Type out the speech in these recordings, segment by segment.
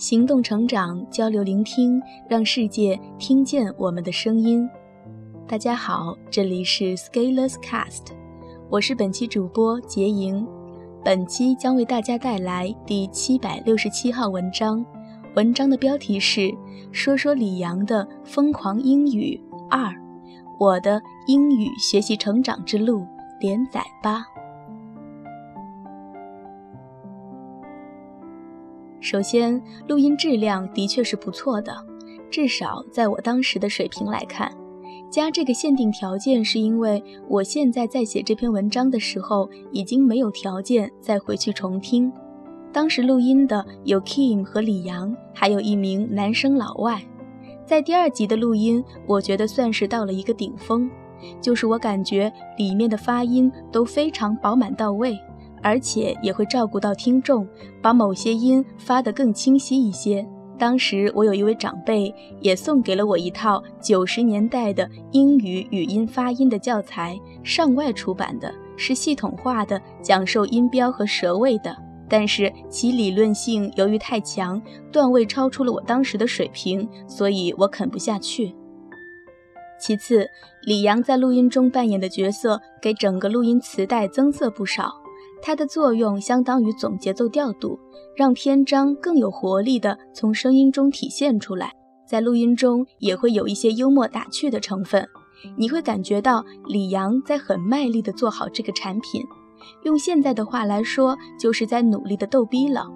行动、成长、交流、聆听，让世界听见我们的声音。大家好，这里是 Scaleless Cast，我是本期主播杰莹。本期将为大家带来第七百六十七号文章，文章的标题是《说说李阳的疯狂英语二》，我的英语学习成长之路连载吧。首先，录音质量的确是不错的，至少在我当时的水平来看。加这个限定条件是因为我现在在写这篇文章的时候，已经没有条件再回去重听。当时录音的有 Kim 和李阳，还有一名男生老外。在第二集的录音，我觉得算是到了一个顶峰，就是我感觉里面的发音都非常饱满到位。而且也会照顾到听众，把某些音发得更清晰一些。当时我有一位长辈也送给了我一套九十年代的英语语音发音的教材，上外出版的，是系统化的讲授音标和舌位的。但是其理论性由于太强，段位超出了我当时的水平，所以我啃不下去。其次，李阳在录音中扮演的角色给整个录音磁带增色不少。它的作用相当于总节奏调度，让篇章更有活力地从声音中体现出来。在录音中也会有一些幽默打趣的成分，你会感觉到李阳在很卖力地做好这个产品，用现在的话来说，就是在努力地逗逼了。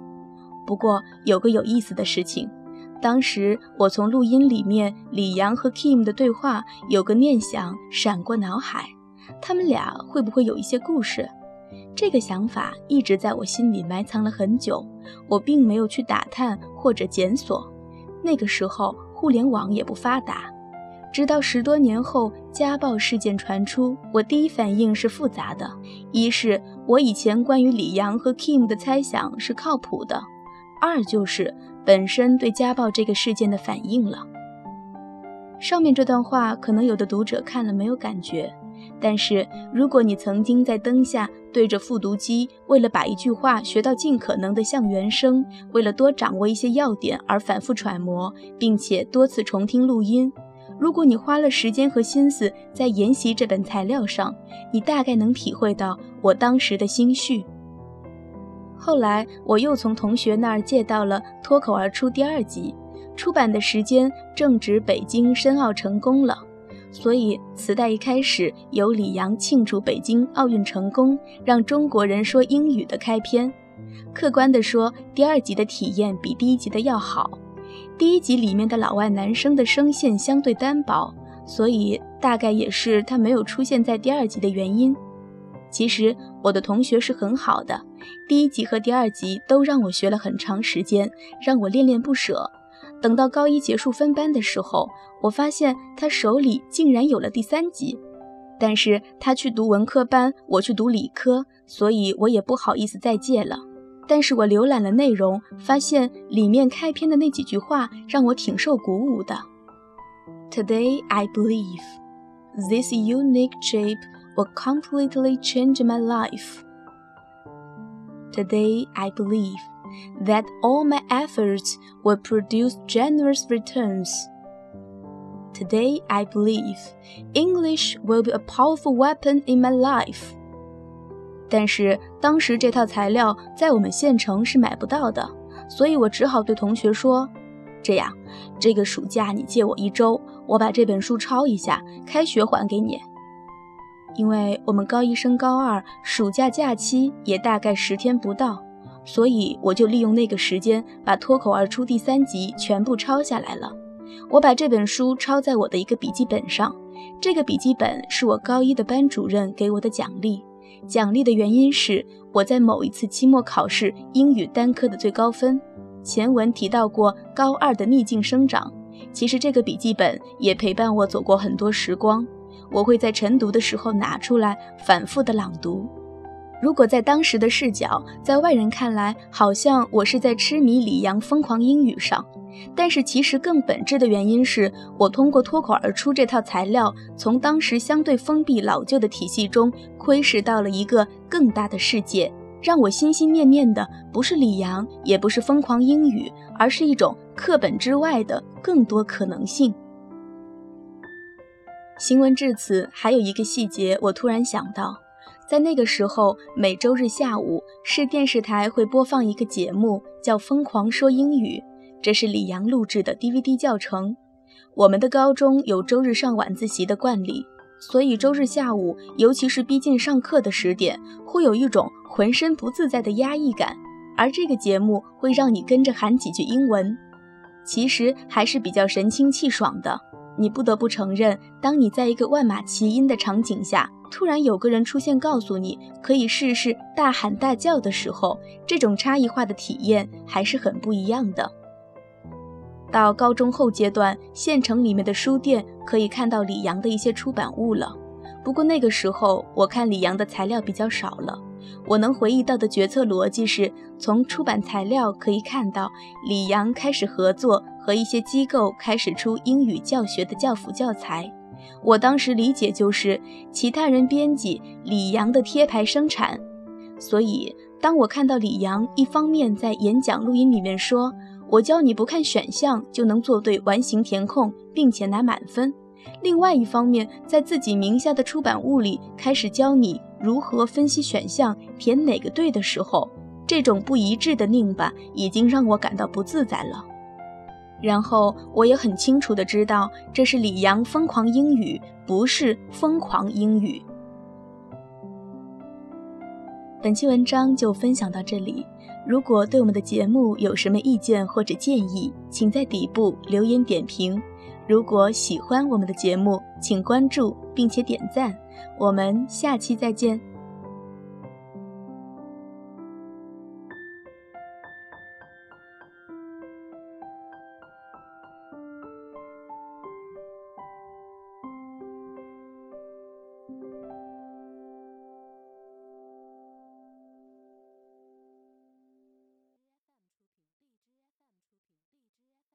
不过有个有意思的事情，当时我从录音里面李阳和 Kim 的对话，有个念想闪过脑海，他们俩会不会有一些故事？这个想法一直在我心里埋藏了很久，我并没有去打探或者检索。那个时候互联网也不发达，直到十多年后家暴事件传出，我第一反应是复杂的：一是我以前关于李阳和 Kim 的猜想是靠谱的；二就是本身对家暴这个事件的反应了。上面这段话可能有的读者看了没有感觉。但是，如果你曾经在灯下对着复读机，为了把一句话学到尽可能的像原声，为了多掌握一些要点而反复揣摩，并且多次重听录音，如果你花了时间和心思在研习这本材料上，你大概能体会到我当时的心绪。后来，我又从同学那儿借到了《脱口而出》第二集，出版的时间正值北京申奥成功了。所以，磁带一开始由李阳庆祝北京奥运成功，让中国人说英语的开篇。客观地说，第二集的体验比第一集的要好。第一集里面的老外男生的声线相对单薄，所以大概也是他没有出现在第二集的原因。其实我的同学是很好的，第一集和第二集都让我学了很长时间，让我恋恋不舍。等到高一结束分班的时候，我发现他手里竟然有了第三集，但是他去读文科班，我去读理科，所以我也不好意思再借了。但是我浏览了内容，发现里面开篇的那几句话让我挺受鼓舞的。Today I believe this unique shape will completely change my life. Today I believe. That all my efforts will produce generous returns. Today, I believe English will be a powerful weapon in my life. 但是当时这套材料在我们县城是买不到的，所以我只好对同学说：“这样，这个暑假你借我一周，我把这本书抄一下，开学还给你。”因为我们高一升高二，暑假假期也大概十天不到。所以我就利用那个时间，把脱口而出第三集全部抄下来了。我把这本书抄在我的一个笔记本上，这个笔记本是我高一的班主任给我的奖励。奖励的原因是我在某一次期末考试英语单科的最高分。前文提到过高二的逆境生长，其实这个笔记本也陪伴我走过很多时光。我会在晨读的时候拿出来反复的朗读。如果在当时的视角，在外人看来，好像我是在痴迷李阳疯狂英语上，但是其实更本质的原因是我通过脱口而出这套材料，从当时相对封闭老旧的体系中窥视到了一个更大的世界，让我心心念念的不是李阳，也不是疯狂英语，而是一种课本之外的更多可能性。行文至此，还有一个细节，我突然想到，在那个时候，每周日下午市电视台会播放一个节目，叫《疯狂说英语》，这是李阳录制的 DVD 教程。我们的高中有周日上晚自习的惯例，所以周日下午，尤其是逼近上课的十点，会有一种浑身不自在的压抑感。而这个节目会让你跟着喊几句英文，其实还是比较神清气爽的。你不得不承认，当你在一个万马齐喑的场景下，突然有个人出现，告诉你可以试试大喊大叫的时候，这种差异化的体验还是很不一样的。到高中后阶段，县城里面的书店可以看到李阳的一些出版物了。不过那个时候，我看李阳的材料比较少了。我能回忆到的决策逻辑是，从出版材料可以看到，李阳开始合作和一些机构开始出英语教学的教辅教材。我当时理解就是，其他人编辑，李阳的贴牌生产。所以，当我看到李阳一方面在演讲录音里面说，我教你不看选项就能做对完形填空，并且拿满分。另外一方面，在自己名下的出版物里开始教你如何分析选项，填哪个对的时候，这种不一致的拧巴已经让我感到不自在了。然后我也很清楚的知道，这是李阳疯狂英语，不是疯狂英语。本期文章就分享到这里。如果对我们的节目有什么意见或者建议，请在底部留言点评。如果喜欢我们的节目，请关注并且点赞。我们下期再见。